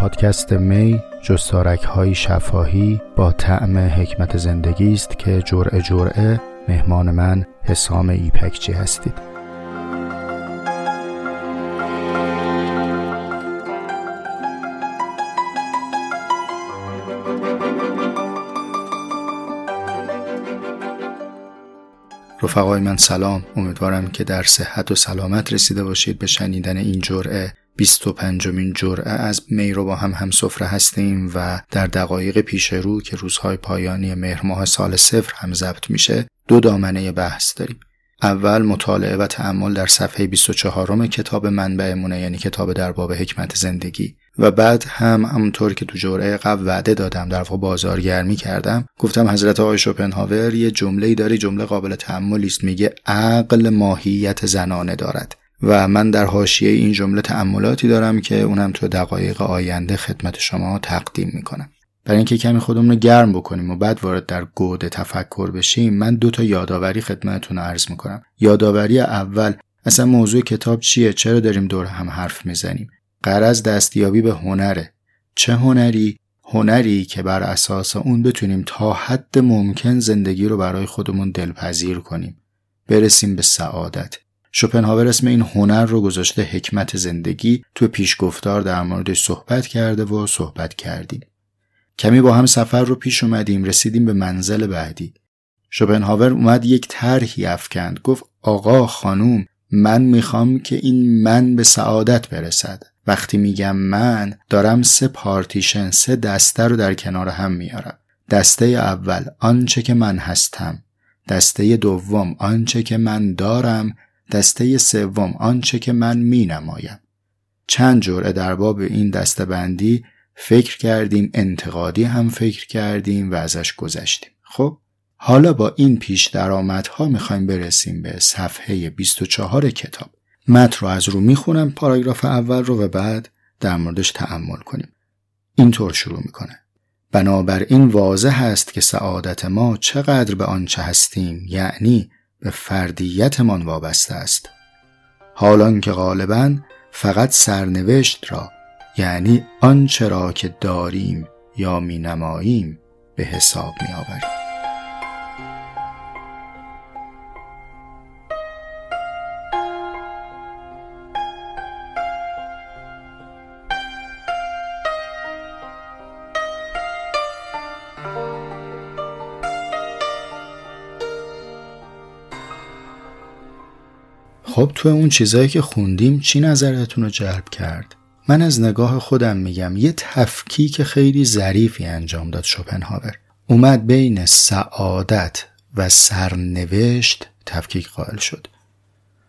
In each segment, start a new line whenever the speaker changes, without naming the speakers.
پادکست می جستارک های شفاهی با طعم حکمت زندگی است که جرعه جرعه مهمان من حسام ایپکچی هستید. رفقای من سلام. امیدوارم که در صحت و سلامت رسیده باشید به شنیدن این جرعه. 25 مین جرعه از می رو با هم هم سفره هستیم و در دقایق پیش رو که روزهای پایانی مهر ماه سال صفر هم ضبط میشه دو دامنه بحث داریم. اول مطالعه و تعمل در صفحه 24 کتاب منبعمونه یعنی کتاب در باب حکمت زندگی. و بعد هم همونطور که تو جرعه قبل وعده دادم در واقع بازارگرمی کردم. گفتم حضرت آقای شوپنهاور یه جمله ای داره جمله قابل تأملی است میگه عقل ماهیت زنانه دارد. و من در حاشیه این جمله تأملاتی دارم که اونم تو دقایق آینده خدمت شما تقدیم می‌کنم. برای اینکه کمی خودمون رو گرم بکنیم و بعد وارد در گود تفکر بشیم من دو تا یادآوری خدمتتون عرض می‌کنم. یادآوری اول اصلا موضوع کتاب چیه؟ چرا داریم دور هم حرف می‌زنیم؟ قرض دستیابی به هنره. چه هنری؟ هنری که بر اساس اون بتونیم تا حد ممکن زندگی رو برای خودمون دلپذیر کنیم. برسیم به سعادت. شوپنهاور اسم این هنر رو گذاشته حکمت زندگی تو پیشگفتار در موردش صحبت کرده و صحبت کردیم. کمی با هم سفر رو پیش اومدیم رسیدیم به منزل بعدی. شوپنهاور اومد یک طرحی افکند گفت آقا خانوم من می‌خوام که این من به سعادت برسد. وقتی میگم من دارم سه پارتیشن سه دسته رو در کنار هم میارم. دسته اول آنچه که من هستم. دسته دوم آنچه که من دارم. دسته سوم آنچه که من می نمایم. چند جرعه در باب این دسته بندی فکر کردیم انتقادی هم فکر کردیم و ازش گذشتیم. خب حالا با این پیش درآمدها می‌خوایم برسیم به صفحه 24 کتاب. متن رو از رو می‌خونم پاراگراف اول رو و بعد در موردش تعمل کنیم. اینطور شروع می‌کنه. بنابراین واضح است که سعادت ما چقدر به آنچه هستیم یعنی به فردیتمان وابسته است. حالان که غالبا فقط سرنوشت را یعنی آنچه را که داریم یا می نماییم به حساب می آوریم خب تو اون چیزایی که خوندیم چی نظرتون رو جلب کرد؟ من از نگاه خودم میگم یه تفکیک خیلی ظریفی انجام داد شوپنهاور. اومد بین سعادت و سرنوشت تفکیک قائل شد.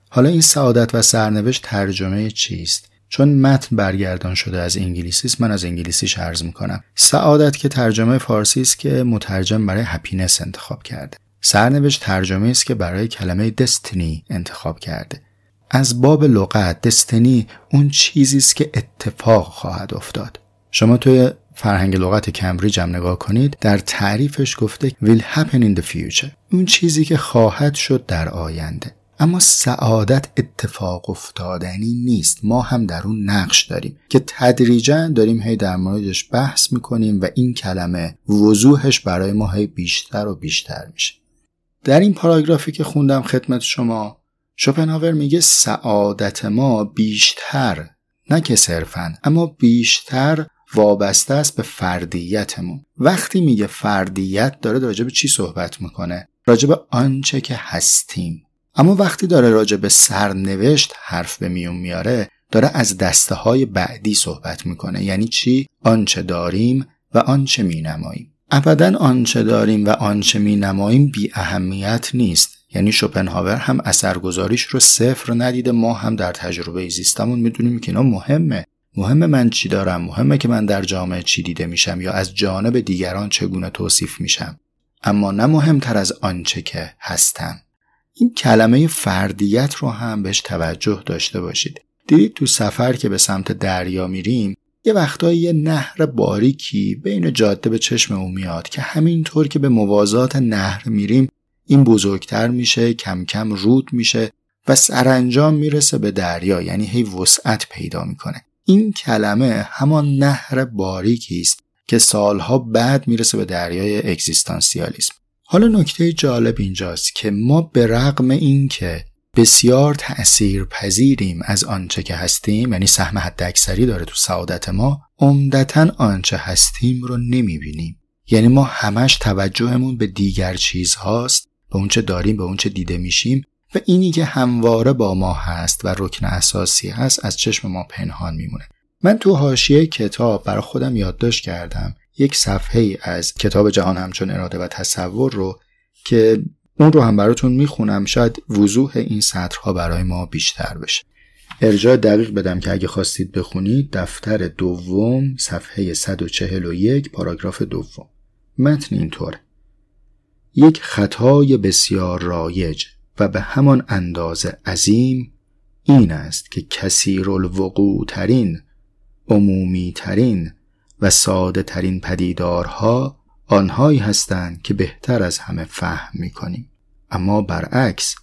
حالا این سعادت و سرنوشت ترجمه چیست؟ چون متن برگردان شده از انگلیسی است من از انگلیسیش عرض می‌کنم. سعادت که ترجمه فارسی است که مترجم برای هپینس انتخاب کرده. سرنوشت ترجمه است که برای کلمه دستنی انتخاب کرده. از باب لغت دستنی اون چیزی است که اتفاق خواهد افتاد. شما توی فرهنگ لغت کمبریج هم نگاه کنید در تعریفش گفته will happen in the future. اون چیزی که خواهد شد در آینده. اما سعادت اتفاق افتادنی نیست. ما هم در اون نقش داریم که تدریجا داریم هی در موردش بحث می‌کنیم و این کلمه وضوحش برای ما هی بیشتر و بیشتر میشه. در این پاراگرافی که خوندم خدمت شما شوپنهاور میگه سعادت ما بیشتر نه که صرفا اما بیشتر وابسته است به فردیتمون. وقتی میگه فردیت داره راجع به چی صحبت می‌کنه؟ راجع به آنچه که هستیم. اما وقتی داره راجع به سرنوشت حرف به میون میاره داره از دسته های بعدی صحبت می‌کنه. یعنی چی؟ آنچه داریم و آنچه مینماییم. ابدا آنچه داریم و آنچه می نماییم بی اهمیت نیست. یعنی شوپنهاور هم اثرگذاریش رو صفر ندیده ما هم در تجربه زیستمون می‌دونیم که اینا مهمه. مهمه من چی دارم؟ مهمه که من در جامعه چی دیده میشم یا از جانب دیگران چگونه توصیف میشم؟ اما نه مهمتر از آنچه که هستم. این کلمه فردیت رو هم بهش توجه داشته باشید. دیدید تو سفر که به سمت دریا میریم یه وقتایی یه نهر باریکی بین جاده به چشم او میاد که همینطور که به موازات نهر میریم این بزرگتر میشه کم کم رود میشه و سرانجام می‌رسه به دریا یعنی هی وسعت پیدا می‌کنه. این کلمه همان نهر باریکی است که سالها بعد می‌رسه به دریای اگزیستانسیالیسم. حالا نکته جالب اینجاست که ما به رغم اینکه بسیار تأثیر پذیریم از آنچه که هستیم یعنی سهم حد اکثری داره تو سعادت ما عمدتا آنچه هستیم رو نمی‌بینیم. یعنی ما همش توجهمون به دیگر چیزهاست به اونچه داریم به اونچه دیده میشیم و اینی که همواره با ما هست و رکن اساسی هست از چشم ما پنهان میمونه. من تو حاشیه کتاب برای خودم یادداشت کردم یک صفحه از کتاب جهان همچون اراده و تصور رو که اون رو هم براتون می‌خونم. شاید وضوح این سطرها برای ما بیشتر بشه. ارجاع دقیق بدم که اگه خواستید بخونید دفتر دوم صفحه 141 پاراگراف دوم. متن اینطوره. یک خطای بسیار رایج و به همان اندازه عظیم این است که کثیر الوقوع ترین عمومی ترین و ساده ترین پدیدارها آنهایی هستند که بهتر از همه فهم می کنیم. اما برعکس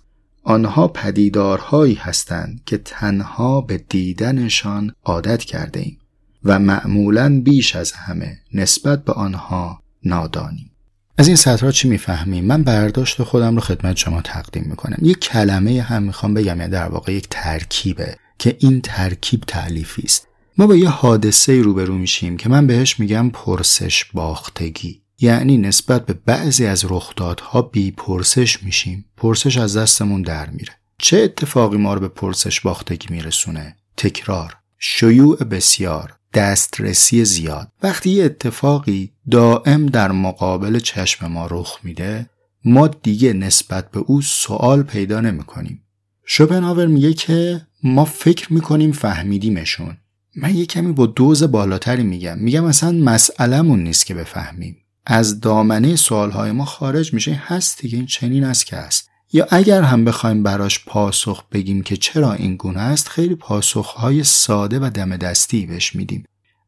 آنها پدیدارهایی هستند که تنها به دیدنشان عادت کرده ایم و معمولا بیش از همه نسبت به آنها نادانیم. از این سطرها چی می‌فهمیم؟ من برداشت خودم رو خدمت شما تقدیم می‌کنم. یک کلمه هم می‌خوام بگم یا در واقع یک ترکیبه که این ترکیب تعلیفی است. ما با یه حادثه روبرو میشیم که من بهش میگم پرسش باختگی یعنی نسبت به بعضی از رخدادها بی پرسش میشیم. پرسش از دستمون در میره. چه اتفاقی ما رو به پرسش باختگی میرسونه؟ تکرار. شیوع بسیار. دسترسی زیاد. وقتی یه اتفاقی دائم در مقابل چشم ما رخ میده ما دیگه نسبت به او سوال پیدا نمی‌کنیم. شوپنهاور میگه که ما فکر می‌کنیم فهمیدیمشون. من یه کمی با دوز بالاتری میگم. میگم اصلا مسئلهمون نیست که بفهمیم. از دامنه سوالهای ما خارج میشه. هست دیگه این چنین است که است یا اگر هم بخوایم براش پاسخ بگیم که چرا این گونه است خیلی پاسخهای ساده و دم دستی بهش میدیم.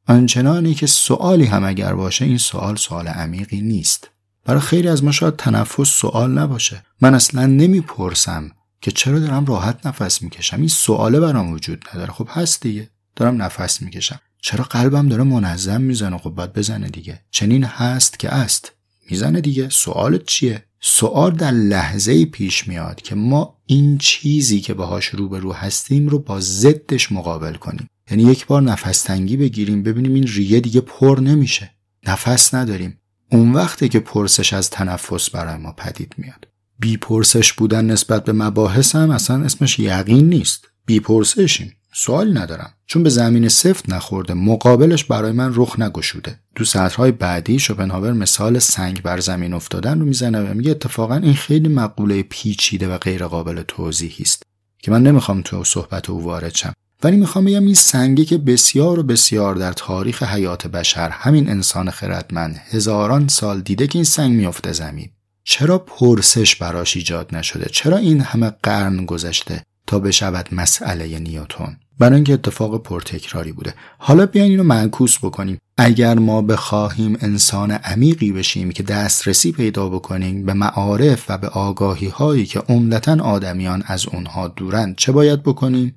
آنچنانی که سوالی هم اگر باشه این سوال سوال عمیقی نیست. برای خیلی از ما شاید تنفس سوال نباشه. من اصلا نمی‌پرسم که چرا دارم راحت نفس می‌کشم. این سواله برام وجود نداره. خب هست دیگه. دارم نفس می‌کشم. چرا قلبم داره منظم می‌زنه؟ خب باید بزنه دیگه. چنین هست که است. می‌زنه دیگه. سوالت چیه؟ سوال در لحظه پیش میاد که ما این چیزی که باهاش روبرو هستیم رو با ضدش مقابل کنیم. یعنی یک بار نفس تنگی بگیریم ببینیم این ریه دیگه پر نمیشه. نفس نداریم. اون وقته که پرسش از تنفس برای ما پدید میاد. بی پرسش بودن نسبت به مباحث هم اصلا اسمش یقین نیست. بی پرسشیم سوال ندارم. چون به زمین سفت نخورده مقابلش برای من رخ نگشوده. تو سطرهای بعدی شوپنهاور مثال سنگ بر زمین افتادن رو می‌زنه و میگه اتفاقا این خیلی مقوله پیچیده و غیر قابل توضیحی است که من نمی‌خوام تو صحبت او وارد شم. ولی می‌خوام بگم این سنگی که بسیار و بسیار در تاریخ حیات بشر همین انسان خردمند هزاران سال دیده که این سنگ میفته زمین. چرا پرسش براش ایجاد نشده؟ چرا این همه قرن گذشته تا بشود مسئله نیوتون برای اینکه اتفاق پرتکراری بوده. حالا بیاین اینو معکوس بکنیم. اگر ما بخواهیم انسان عمیقی بشیم که دسترسی پیدا بکنیم به معارف و به آگاهی هایی که عمدتا آدمیان از اونها دورند چه باید بکنیم؟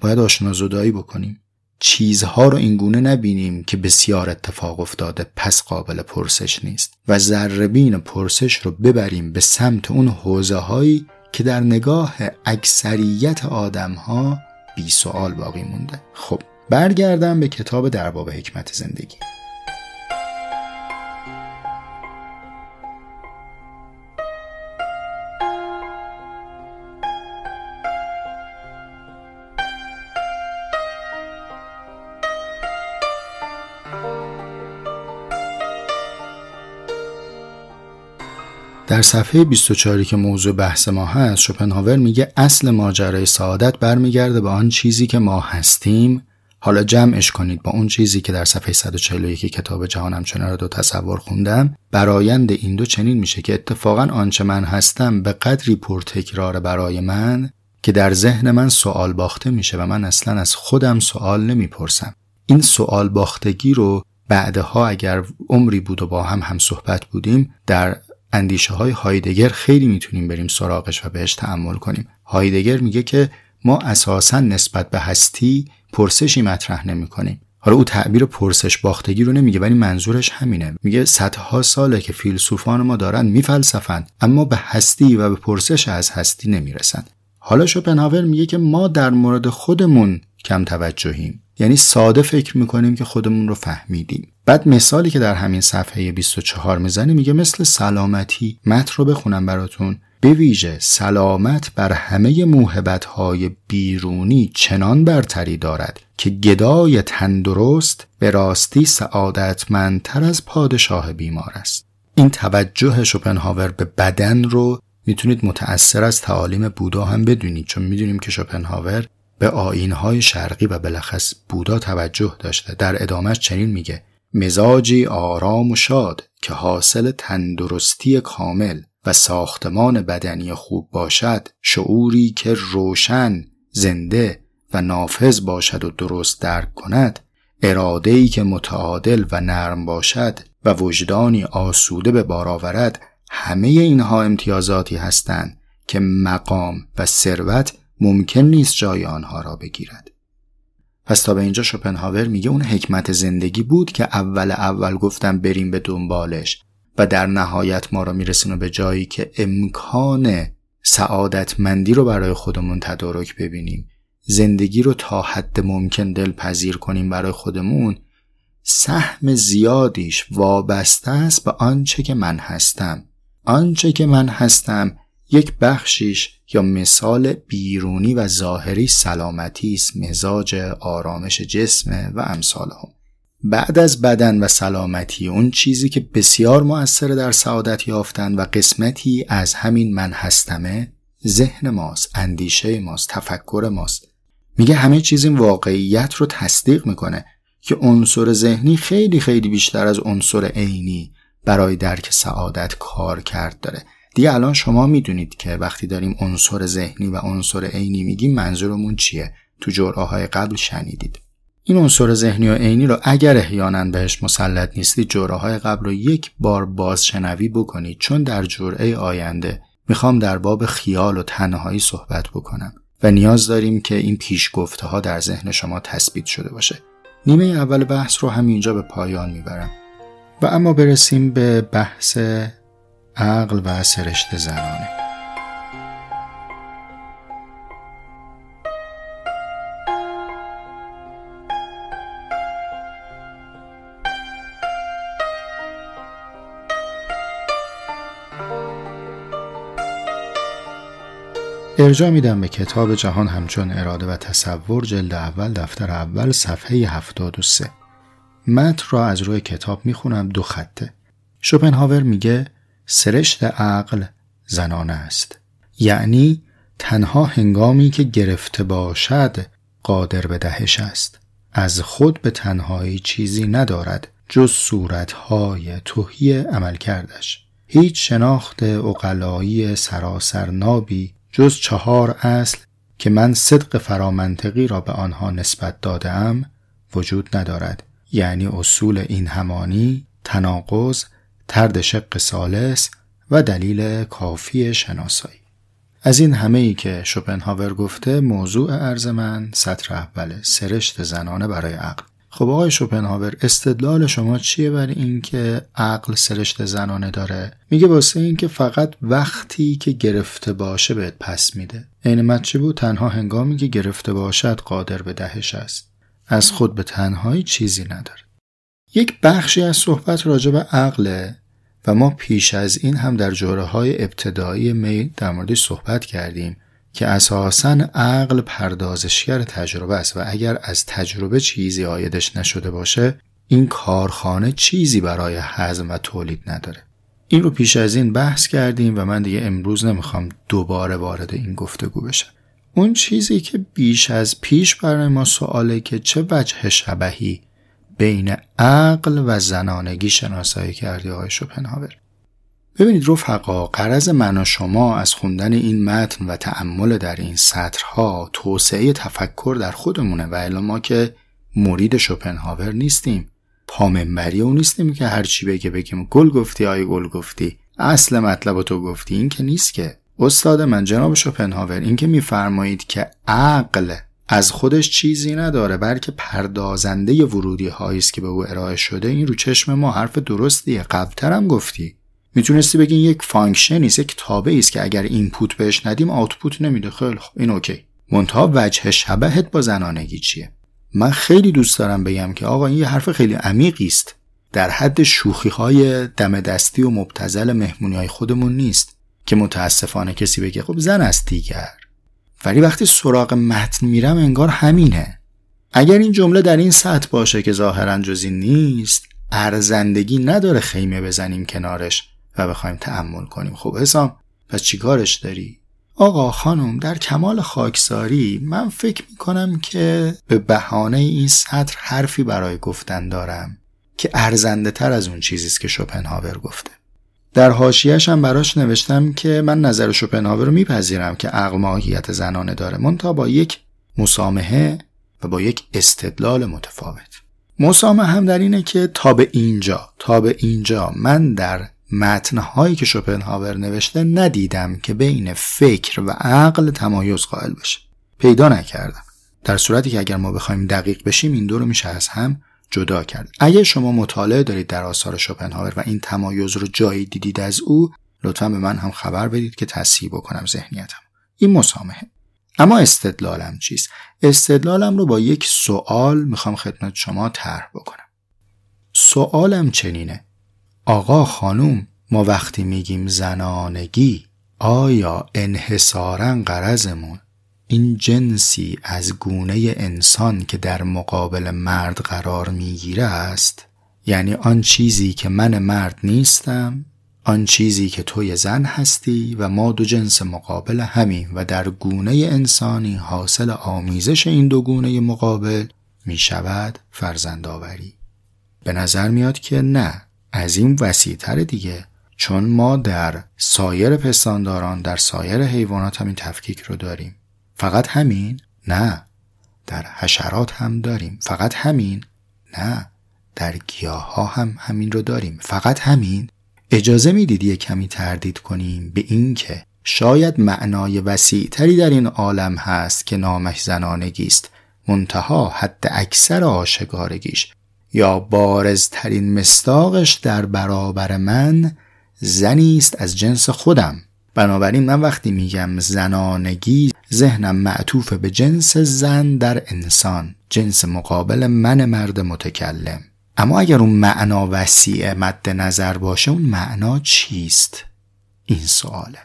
باید آشنا زدایی بکنیم. چیزها رو اینگونه نبینیم که بسیار اتفاق افتاده پس قابل پرسش نیست. و ذربین پرسش رو ببریم به سمت اون حوزه هایی که در نگاه اکثریت آدم ها بی سوال باقی مونده. خب برگردم به کتاب درباب حکمت زندگی. در صفحه 24 که موضوع بحث ما هست شوپنهاور میگه اصل ماجرای سعادت برمیگرده به آن چیزی که ما هستیم. حالا جمعش کنید با اون چیزی که در صفحه 141 کتاب جهانم چنان را دو تصور خوندم. برایند این دو چنین میشه که اتفاقا آنچه من هستم به قدری پرتکرار برای من که در ذهن من سوال باخته میشه و من اصلا از خودم سوال نمی‌پرسم. این سوال باختگی رو بعدها اگر عمری بود و با هم هم صحبت بودیم در اندیشه های هایدگر خیلی می‌تونیم بریم سراغش و بهش تعمل کنیم. هایدگر میگه که ما اساسا نسبت به هستی پرسشی مطرح نمی کنیم حالا او تعبیر پرسش باختگی رو نمیگه ولی منظورش همینه. میگه صدها ساله که فیلسوفان ما دارن میفلسفن اما به هستی و به پرسش از هستی نمی‌رسن حالا شوپنهاور میگه که ما در مورد خودمون کم توجهیم. یعنی ساده فکر می‌کنیم که خودمون رو فهمیدیم. بعد مثالی که در همین صفحه 24 می‌زنه میگه مثل سلامتی. متن رو بخونم براتون. به ویژه سلامت بر همه موهبت های بیرونی چنان برتری دارد که گدای تندرست به راستی سعادتمندتر از پادشاه بیمار است. این توجه شوپنهاور به بدن رو می‌تونید متأثر از تعالیم بودا هم بدونید چون می‌دونیم که شوپنهاور به آینهای شرقی و بلخص بودا توجه داشته. در ادامش چنین میگه. مزاجی آرام و شاد که حاصل تندرستی کامل و ساختمان بدنی خوب باشد شعوری که روشن زنده و نافذ باشد و درست درک کند اراده‌ای که متعادل و نرم باشد و وجدانی آسوده به بار آورد همه اینها امتیازاتی هستند که مقام و ثروت ممکن نیست جای آنها را بگیرد. پس تا به اینجا شوپنهاور میگه اون حکمت زندگی بود که اول اول گفتم بریم به دنبالش و در نهایت ما را میرسونه به جایی که امکان سعادتمندی رو برای خودمون تدارک ببینیم. زندگی رو تا حد ممکن دلپذیر کنیم برای خودمون. سهم زیادیش وابسته است به آنچه که من هستم. آنچه که من هستم یک بخشیش یا مثال بیرونی و ظاهری سلامتی است مزاج آرامش جسم و امثال هم. بعد از بدن و سلامتی اون چیزی که بسیار مؤثر در سعادت یافتن و قسمتی از همین من هستمه ذهن ماست اندیشه ماست تفکر ماست میگه همه چیز این واقعیت رو تصدیق می‌کنه که عنصر ذهنی خیلی خیلی بیشتر از عنصر عینی برای درک سعادت کار کرد داره دیگه الان شما می‌دونید که وقتی داریم عنصر ذهنی و عنصر عینی میگیم منظورمون چیه؟ تو جرعه قبل شنیدید. این عنصر ذهنی و عینی رو اگر احیانا بهش مسلط نیستید جرعه های قبل رو یک بار بازشنوی بکنید. چون در جرعه آینده می‌خوام در باب خیال و تنهایی صحبت بکنم و نیاز داریم که این پیشگفته ها در ذهن شما تثبیت شده باشه. نیمه اول بحث رو همینجا به پایان می‌برم. و اما برسیم به بحث عقل و سرشت زنانه. ارجا میدم به کتاب جهان همچون اراده و تصور جلد اول دفتر اول صفحه 73 متن را از روی کتاب می‌خونم دو خطه. شوپنهاور میگه سرشت عقل زنانه است. یعنی تنها هنگامی که گرفته باشد قادر به دهش است. از خود به تنهایی چیزی ندارد جز صورتهای توهی عمل کردش هیچ شناخت اقلایی سراسر نابی جز چهار اصل که من صدق فرامنطقی را به آنها نسبت دادم وجود ندارد. یعنی اصول این همانی تناقض ترد شق سالس و دلیل کافی شناسایی. از این همه ای که شوپنهاور گفته موضوع عرض من سطر اوله سرشت زنانه برای عقل. خب آقای شوپنهاور استدلال شما چیه بر اینکه عقل سرشت زنانه داره؟ میگه واسه اینکه فقط وقتی که گرفته باشه بهت پس میده. عین چی بود تنها هنگامی که گرفته باشد قادر به دهش است. از خود به تنهایی چیزی نداره. یک بخشی از صحبت راجع به عقله و ما پیش از این هم در جوره های ابتدایی میل در موردش صحبت کردیم که اساسا عقل پردازشگر تجربه است و اگر از تجربه چیزی آیدش نشده باشه این کارخانه چیزی برای حزم و تولید نداره. این رو پیش از این بحث کردیم و من دیگه امروز نمی‌خوام دوباره وارد این گفتگو بشم. اون چیزی که بیش از پیش برای ما سواله که چه وجه شبهی بین عقل و زنانگی شناسایی کردی آقای شوپنهاور. ببینید رفقا قرض من و شما از خوندن این متن و تأمل در این سطرها توسعه تفکر در خودمونه و الا ما که مرید شوپنهاور نیستیم. پامنبری اون نیستیم که هر چی بگه بگیم. گل گفتی آی گل گفتی. اصل مطلب تو گفتی. این که نیست که. استاد من جناب شوپنهاور این که میفرمایید که عقل از خودش چیزی نداره بلکه پردازنده ورودی هایی است که به او ارائه شده. این رو چشم ما حرف درستیه. قبلتر هم گفتی. می‌تونستی بگین یک function ی است یک تابعی است که اگر input بهش ندیم output نمیده. خیلی خوب. این OK. منتها وجه شبهت با زنانگی چیه؟ من خیلی دوست دارم بگم که آقا این یه حرف خیلی عمیقی است. در حد شوخی های دم دستی و مبتذل مهمونی های خودمون نیست که متاسفانه کسی بگه خب زن است دیگر. ولی وقتی سراغ متن میرم انگار همینه. اگر این جمله در این سطح باشه که ظاهرا جزی نیست ارزندگی نداره خیمه بزنیم کنارش و بخوایم تعمل کنیم. خب حسام پس چیکارش داری؟ آقا خانم در کمال خاکساری من فکر می‌کنم که به بهانه این سطر حرفی برای گفتن دارم که ارزنده تر از اون چیزی است که شوپنهاور گفته. در حاشیهش هم براش نوشتم که من نظر شوپنهاور رو میپذیرم که عقل ماهیت زنانه داره. منتها با یک مسامحه و با یک استدلال متفاوت. مسامحه هم در اینه که تا به اینجا تا به اینجا من در متنهایی که شوپنهاور نوشته ندیدم که بین فکر و عقل تمایز قائل باشه پیدا نکردم. در صورتی که اگر ما بخوایم دقیق بشیم این دو رو میشه از هم جدا کرد. اگر شما مطالعه دارید در آثار شوپنهاور و این تمایز رو جایی دیدید از او لطفا به من هم خبر بدید که تصحیح بکنم ذهنیتم. این مسامحه. اما استدلالم چیست؟ استدلالم رو با یک سوال می‌خوام خدمت شما طرح بکنم. سوالم چنینه. آقا خانوم ما وقتی میگیم زنانگی آیا انحصارا قرضمون این جنسی از گونه انسان که در مقابل مرد قرار می‌گیره است یعنی آن چیزی که من مرد نیستم آن چیزی که توی زن هستی و ما دو جنس مقابل همیم و در گونه انسانی حاصل آمیزش این دو گونه مقابل می شود فرزندآوری. به نظر میاد که نه از این وسیعتر دیگه چون ما در سایر پستانداران در سایر حیوانات همین تفکیک رو داریم. فقط همین؟ نه. در حشرات هم داریم. فقط همین؟ نه. در گیاه ها هم همین رو داریم. فقط همین؟ اجازه می‌دید یه کمی تردید کنیم به این که شاید معنای وسیعتری در این عالم هست که نامش زنانگی است منتها حد اکثر آشگارگیش یا بارزترین مستاقش در برابر من زنی است از جنس خودم. بنابراین من وقتی میگم زنانگی ذهنم معطوف به جنس زن در انسان جنس مقابل من مرد متکلم. اما اگر اون معنا وسیع مد نظر باشه اون معنا چیست؟ این سواله.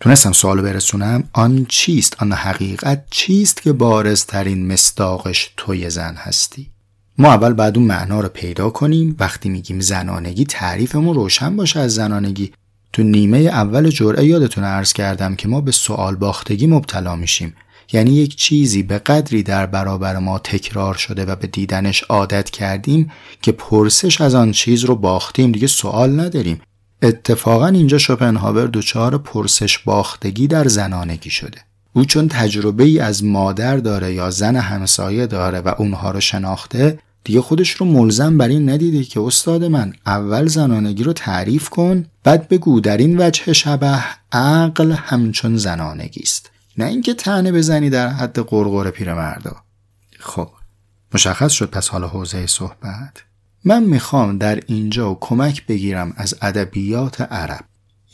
تونستم سوال برسونم آن چیست؟ آن حقیقت چیست که بارزترین مستاقش توی زن هستی؟ ما اول بعد اون معنا رو پیدا کنیم. وقتی میگیم زنانگی تعریفمون روشن باشه از زنانگی. تو نیمه اول جرعه یادتون عرض کردم که ما به سوال باختگی مبتلا میشیم. یعنی یک چیزی به قدری در برابر ما تکرار شده و به دیدنش عادت کردیم که پرسش از آن چیز رو باختیم. دیگه سوال نداریم. اتفاقا اینجا شوپنهاور دچار پرسش باختگی در زنانگی شده. او چون تجربه ای از مادر داره یا زن همسایه داره و اونها رو شناخته دیگه خودش رو ملزم بر این ندیده که استاد من اول زنانگی رو تعریف کن بعد بگو در این وجه شبه عقل همچون زنانگی است نه اینکه تنه بزنی در حد قرقر پیرمردا. خب مشخص شد پس حالا حوزه صحبت. من می‌خوام در اینجا کمک بگیرم از ادبیات عرب.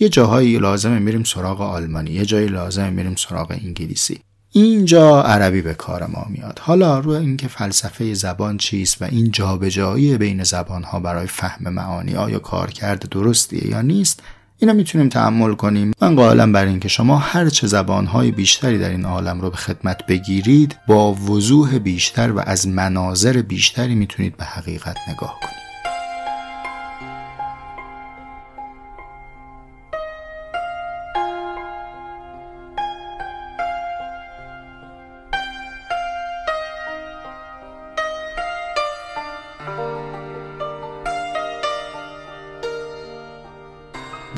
یه جاهایی لازمه میریم سراغ آلمانی یه جایی لازمه میریم سراغ انگلیسی. اینجا عربی به کار ما میاد. حالا رو اینکه فلسفه زبان چیست و این جابجایی بین زبانها برای فهم معانی آیا کار کرده درستیه یا نیست اینا می‌تونیم تحمل کنیم. من قائلم بر اینکه شما هر چه زبانهای بیشتری در این عالم رو به خدمت بگیرید با وضوح بیشتر و از مناظر بیشتری می‌تونید به حقیقت نگاه کنید.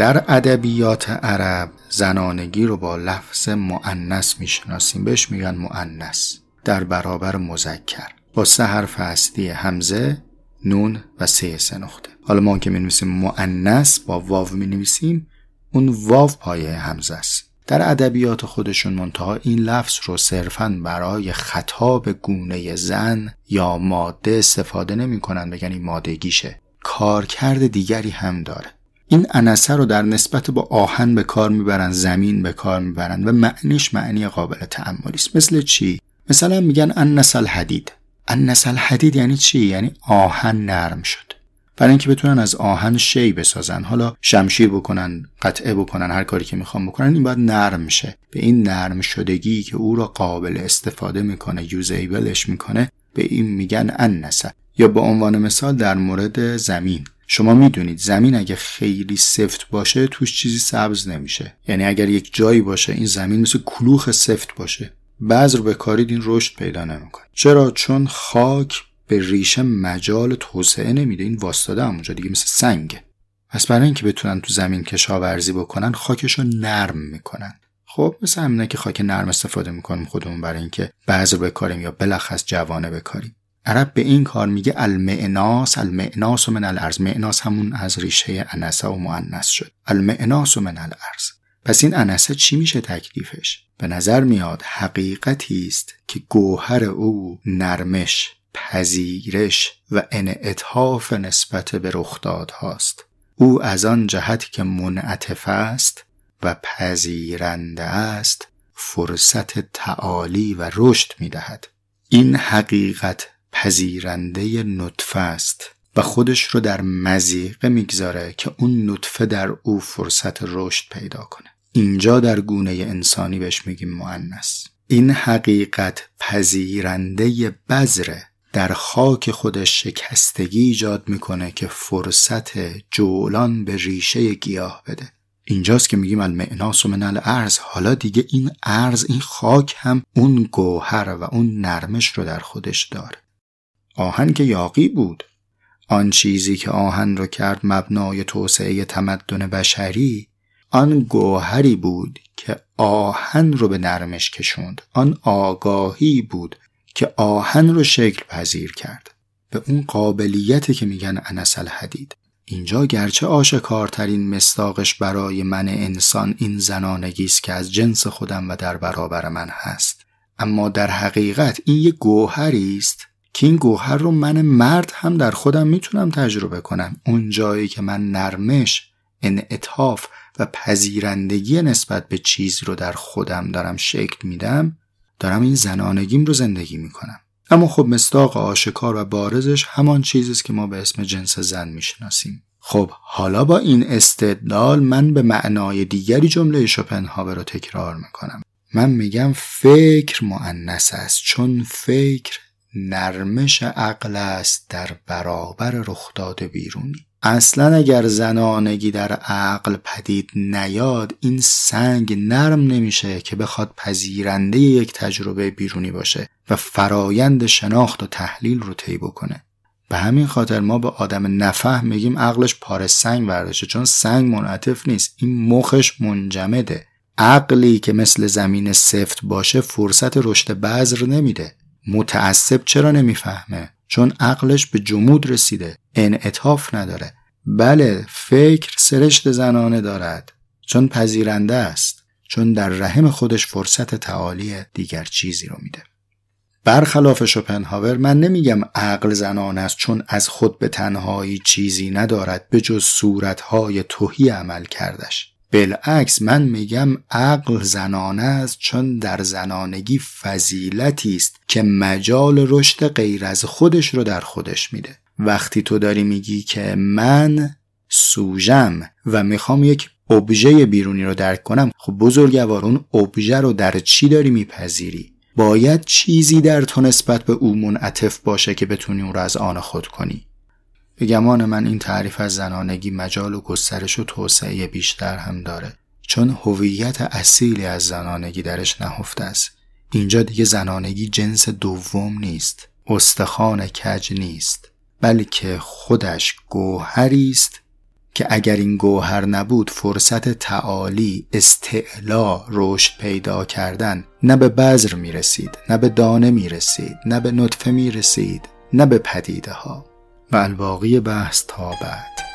در ادبیات عرب زنانگی رو با لفظ معنس می‌شناسیم. بهش میگن معنس در برابر مذکر. با سه حرف اصلی همزه نون و سه سه نقطه. حالا ما که می نویسیم معنس با واو می نویسیم اون واو پایه همزه است. در ادبیات خودشون منتها این لفظ رو صرفا برای خطاب گونه زن یا ماده استفاده نمی‌کنن بگن این مادگیشه. کارکرد دیگری هم داره. این انسه رو در نسبت با آهن به کار می‌برن زمین به کار می‌برن و معنیش معنی قابل تعملی است. مثل چی؟ مثلا میگن انس الحدید. انس الحدید یعنی چی؟ یعنی آهن نرم شد. برای اینکه بتونن از آهن شی بسازن. حالا شمشیر بکنن قطعه بکنن هر کاری که می‌خوان بکنن این باید نرم شه. به این نرم شدگی که او را قابل استفاده می‌کنه یوزیبلش می‌کنه به این میگن انسه یا به عنوان مثال در مورد زمین. شما می‌دونید زمین اگه خیلی سفت باشه توش چیزی سبز نمیشه. یعنی اگر یک جایی باشه این زمین مثل کلوخ سفت باشه. بذر به کارید این رشد پیدا نمی‌کنه. چرا؟ چون خاک به ریشه مجال توسعه نمیده. این واسطاده همونجا دیگه مثل سنگه. پس برای اینکه بتونن تو زمین کشاورزی بکنن خاکش رو نرم می‌کنن. خب مثل همینه که خاک نرم استفاده می‌کنیم خودمون برای اینکه بذر بکاریم یا بلخص جوانه بکاریم. عرب به این کار میگه المعناس المعناس من الارض. معناس همون از ریشه انسه و مؤنث شد. المعناس من الارض. پس این انسه چی میشه تکلیفش؟ به نظر میاد حقیقتی است که گوهر او نرمش پذیرش و انعطاف نسبت به رخداد هاست او از آن جهت که منعطف است و پذیرنده است فرصت تعالی و رشد می دهد. این حقیقت پذیرنده نطفه است و خودش رو در مزیقه می‌گذاره که اون نطفه در او فرصت رشد پیدا کنه. اینجا در گونه انسانی بهش میگیم معنس این حقیقت پذیرنده بذره در خاک خودش شکستگی ایجاد می‌کنه که فرصت جولان به ریشه گیاه بده. اینجاست که میگیم المعناس و من الارض. حالا دیگه این ارز این خاک هم اون گوهر و اون نرمش رو در خودش داره. آهن که یاقی بود. آن چیزی که آهن رو کرد مبنای توسعه تمدن بشری آن گوهری بود که آهن رو به نرمش کشوند. آن آگاهی بود که آهن رو شکل پذیر کرد. به اون قابلیتی که میگن انس الحدید. اینجا گرچه آشکارترین مستاقش برای من انسان این زنانگی است که از جنس خودم و در برابر من هست. اما در حقیقت این یه گوهری است که این گوهر رو من مرد هم در خودم می‌تونم تجربه کنم. اون جایی که من نرمش انعطاف و پذیرندگی نسبت به چیز رو در خودم دارم شکل میدم دارم این زنانگیم رو زندگی می‌کنم. اما خب مستاق آشکار و بارزش همان چیزی است که ما به اسم جنس زن می‌شناسیم. خب حالا با این استدلال من به معنای دیگری جمله شوپنهاور رو تکرار می‌کنم. من میگم فکر معنس است چون فکر نرمش عقل است در برابر رخداد بیرونی. اصلا اگر زنانگی در عقل پدید نیاد این سنگ نرم نمیشه که بخواد پذیرنده یک تجربه بیرونی باشه و فرایند شناخت و تحلیل رو طی بکنه. به همین خاطر ما به آدم نفهم میگیم عقلش پاره سنگ برداشته چون سنگ منعطف نیست. این مخش منجمده. عقلی که مثل زمین سفت باشه فرصت رشد بذر نمیده. متعصب چرا نمی‌فهمه؟ چون عقلش به جمود رسیده انعطاف نداره. بله فکر سرشت زنانه دارد. چون پذیرنده است. چون در رحم خودش فرصت تعالی دیگر چیزی رو میده. برخلاف شوپنهاور من نمیگم عقل زنان است چون از خود به تنهایی چیزی ندارد به جز صورتهای توهی عمل کردش. بالعکس من میگم عقل زنانه است چون در زنانگی فضیلتی است که مجال رشد غیر از خودش رو در خودش میده. وقتی تو داری میگی که من سوژم و می‌خوام یک ابژه بیرونی رو درک کنم خب بزرگوار اون ابژه رو در چی داری میپذیری؟ باید چیزی در تو نسبت به او منعطف باشه که بتونی اون رو از آن خود کنی. به گمان من این تعریف از زنانگی مجال و گسترش و توسعه بیشتر هم داره. چون هویت اصیلی از زنانگی درش نهفته است. اینجا دیگه زنانگی جنس دوم نیست. استخوان کج نیست. بلکه خودش گوهری است که اگر این گوهر نبود فرصت تعالی استعلا رشد پیدا کردن نه به بذر می رسید نه به دانه می رسید نه به نطفه می رسید نه به پدیده ها و الباقی بحث تا بعد.